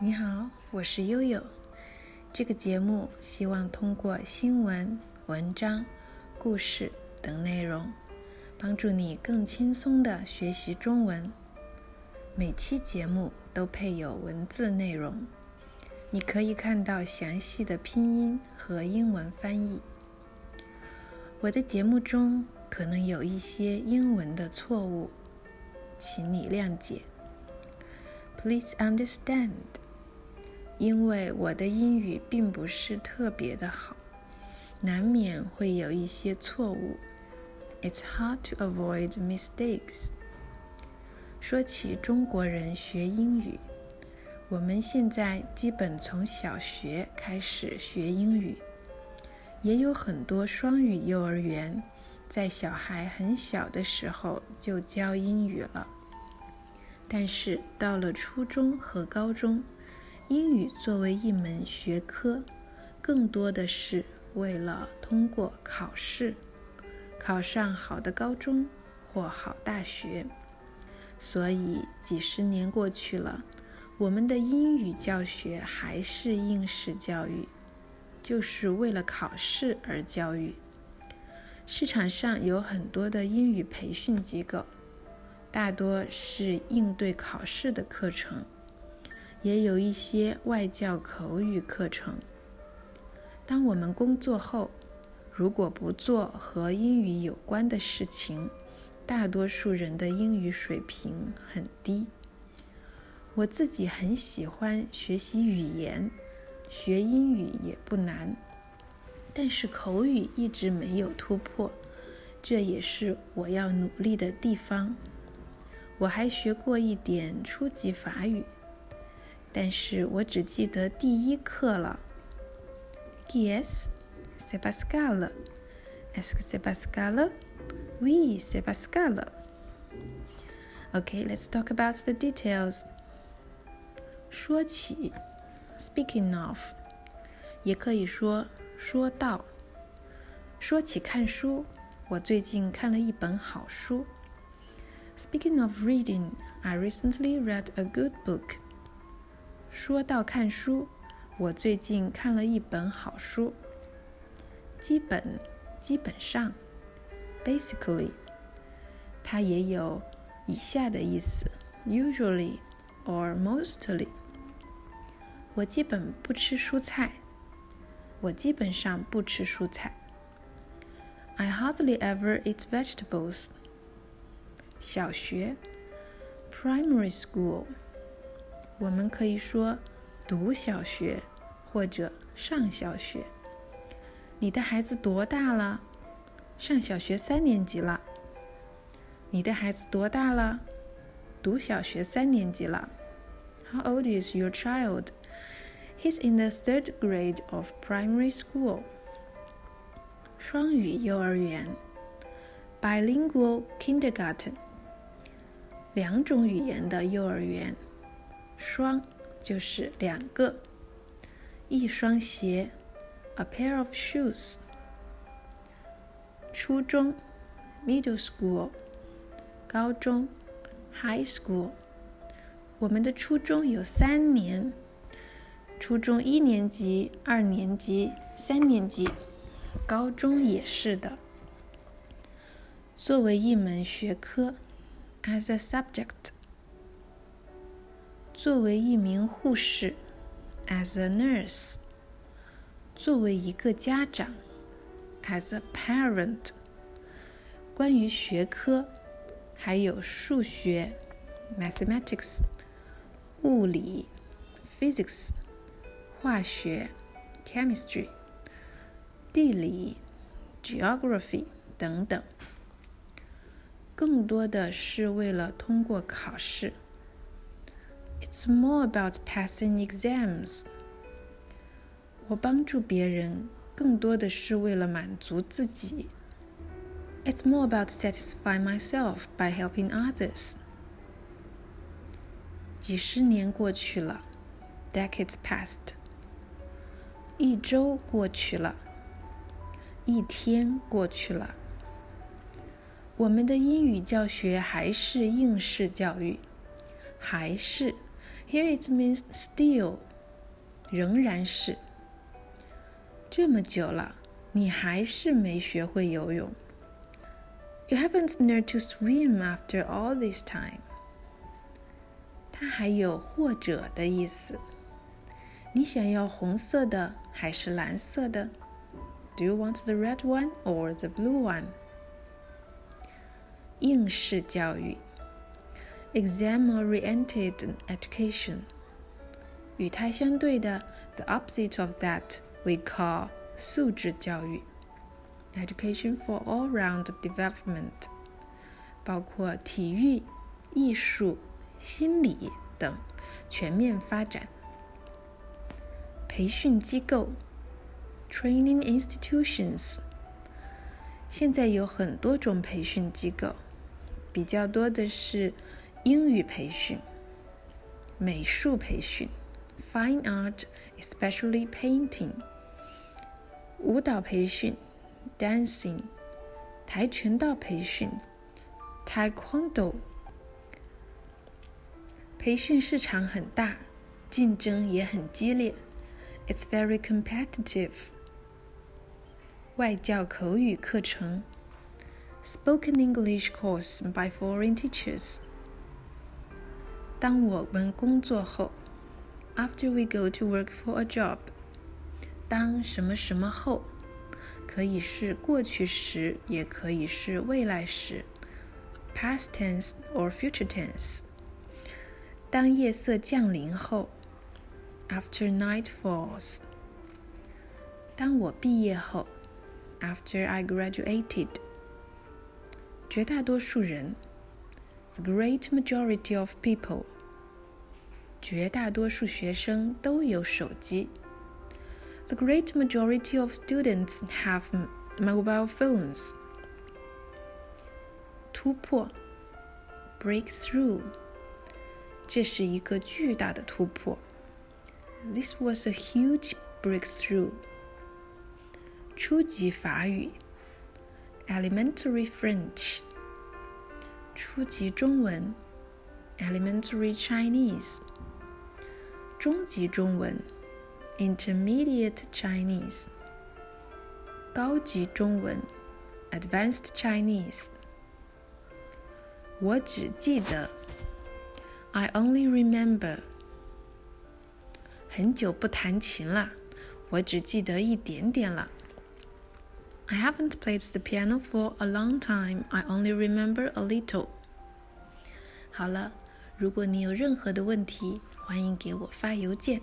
你好，我是悠悠。这个节目希望通过新闻、文章、故事等内容，帮助你更轻松地学习中文。每期节目都配有文字内容，你可以看到详细的拼音和英文翻译。我的节目中可能有一些英文的错误，请你谅解。Please understand，因为我的英语并不是特别的好，难免会有一些错误。It's hard to avoid mistakes。说起中国人学英语，我们现在基本从小学开始学英语。也有很多双语幼儿园，在小孩很小的时候就教英语了。但是到了初中和高中，英语作为一门学科，更多的是为了通过考试，考上好的高中或好大学。所以几十年过去了，我们的英语教学还是应试教育。就是为了考试而教育。市场上有很多的英语培训机构，大多是应对考试的课程，也有一些外教口语课程。当我们工作后，如果不做和英语有关的事情，大多数人的英语水平很低。我自己很喜欢学习语言。学英语也不难，但是口语一直没有突破，这也是我要努力的地方。我还学过一点初级法语，但是我只记得第一课了。Yes, c'est Pascal. Est-ce que c'est Pascal? Oui, c'est Pascal. Okay, let's talk about the details. 说起。Speaking of，也可以说说到。说起看书，我最近看了一本好书。Speaking of reading, I recently read a good book. 说到看书，我最近看了一本好书。基本，基本上，basically，它也有以下的意思：usually or mostly。我基本不吃蔬菜。我基本上不吃蔬菜。I hardly ever eat vegetables. 小学，primary school。我们可以说读小学或者上小学。你的孩子多大了？上小学三年级了。你的孩子多大了？读小学三年级了。How old is your child? He's in the third grade of primary school. 双语幼儿园，bilingual kindergarten。两种语言的幼儿园， 双就是两个，一双鞋，a pair of shoes。初中，middle school。高中，high school。我们的初中有三年。初中一年级、二年级、三年级，高中也是的。作为一门学科，as a subject；作为一名护士，as a nurse；作为一个家长，as a parent。关于学科，还有数学，mathematics；物理，physics。化学 （chemistry）、地理 （geography） 等等，更多的是为了通过考试。It's more about passing exams。我帮助别人，更多的是为了满足自己。It's more about satisfying myself by helping others。几十年过去了，decades passed。一周过去了，一天过去了，我们的英语教学还是应试教育，还是 Here it means still，仍然是。这么久了，你还是没学会游泳。You haven't learned to swim after all this time。它还有或者的意思。你想要红色的还是蓝色的？Do you want the red one or the blue one？应试教育 ，exam-oriented education。与它相对的，the opposite of that we call 素质教育，education for all-round development，包括体育、艺术、心理等全面发展。培训机构 （training institutions） 现在有很多种培训机构，比较多的是 英语培训、美术培训 （fine art, especially painting）、舞蹈培训 （dancing）、跆拳道培训 （taekwondo）。培训市场很大，竞争也很激烈。It's very competitive. 外教口语课程，Spoken English course by foreign teachers。 当我们工作后，After we go to work for a job。当什么什么后，可以是过去时，也可以是未来时，past tense or future tense。当夜色降临后。After night falls，当我毕业后，After I graduated，绝大多数人 ，The great majority of people，绝大多数学生都有手机，The great majority of students have mobile phones。突破，breakthrough，这是一个巨大的突破。This was a huge breakthrough. 初级法语 Elementary French. 初级中文 Elementary Chinese. 中级中文 Intermediate Chinese. 高级中文 Advanced Chinese. 我只记得 I only remember 很久不弹琴了，我只记得一点点了。I haven't played the piano for a long time. I only remember a little. 好了，如果你有任何的问题，欢迎给我发邮件。